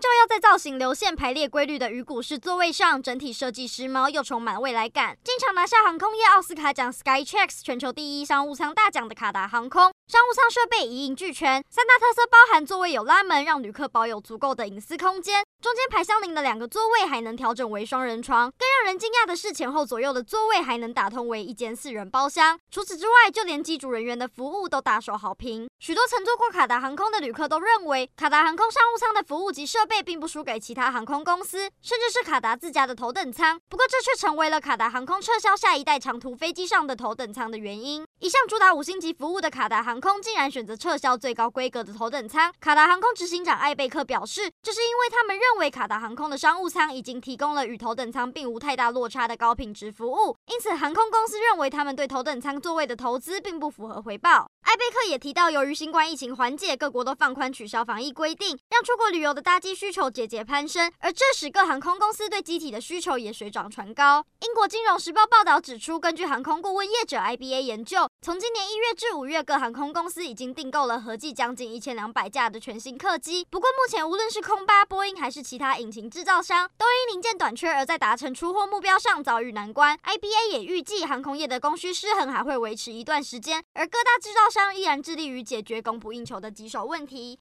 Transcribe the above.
照耀在造型流线排列规律的鱼骨式座位上，整体设计时髦又充满未来感。经常拿下航空业奥斯卡奖 Skytrax 全球第一商务舱大奖的卡达航空，商务舱设备一应俱全，三大特色包含座位有拉门，让旅客保有足够的隐私空间。中间排相邻的两个座位还能调整为双人床，更让人惊讶的是，前后左右的座位还能打通为一间四人包厢。除此之外，就连机组人员的服务都大受好评。许多曾坐过卡达航空的旅客都认为，卡达航空商务舱的服务及设设备并不输给其他航空公司，甚至是卡达自家的头等舱。不过，这却成为了卡达航空撤销下一代长途飞机上的头等舱的原因。一向主打五星级服务的卡达航空，竟然选择撤销最高规格的头等舱。卡达航空执行长艾贝克表示，这是因为他们。认为卡达航空的商务舱已经提供了与头等舱并无太大落差的高品质服务，因此航空公司认为他们对头等舱座位的投资并不符合回报。艾贝克也提到，由于新冠疫情缓解，各国都放宽取消防疫规定，让出国旅游的搭机需求节节攀升，而这时各航空公司对机体的需求也水涨船高。英国金融时报报道指出，根据航空顾问业者 IBA 研究，从今年一月至五月，各航空公司已经订购了合计将近一千两百架的全新客机。不过目前无论是空巴、波音还是其他引擎制造商，都因零件短缺而在达成出货目标上遭遇难关。IBA 也预计航空业的供需失衡还会维持一段时间，而各大制造商依然致力于解决供不应求的棘手问题。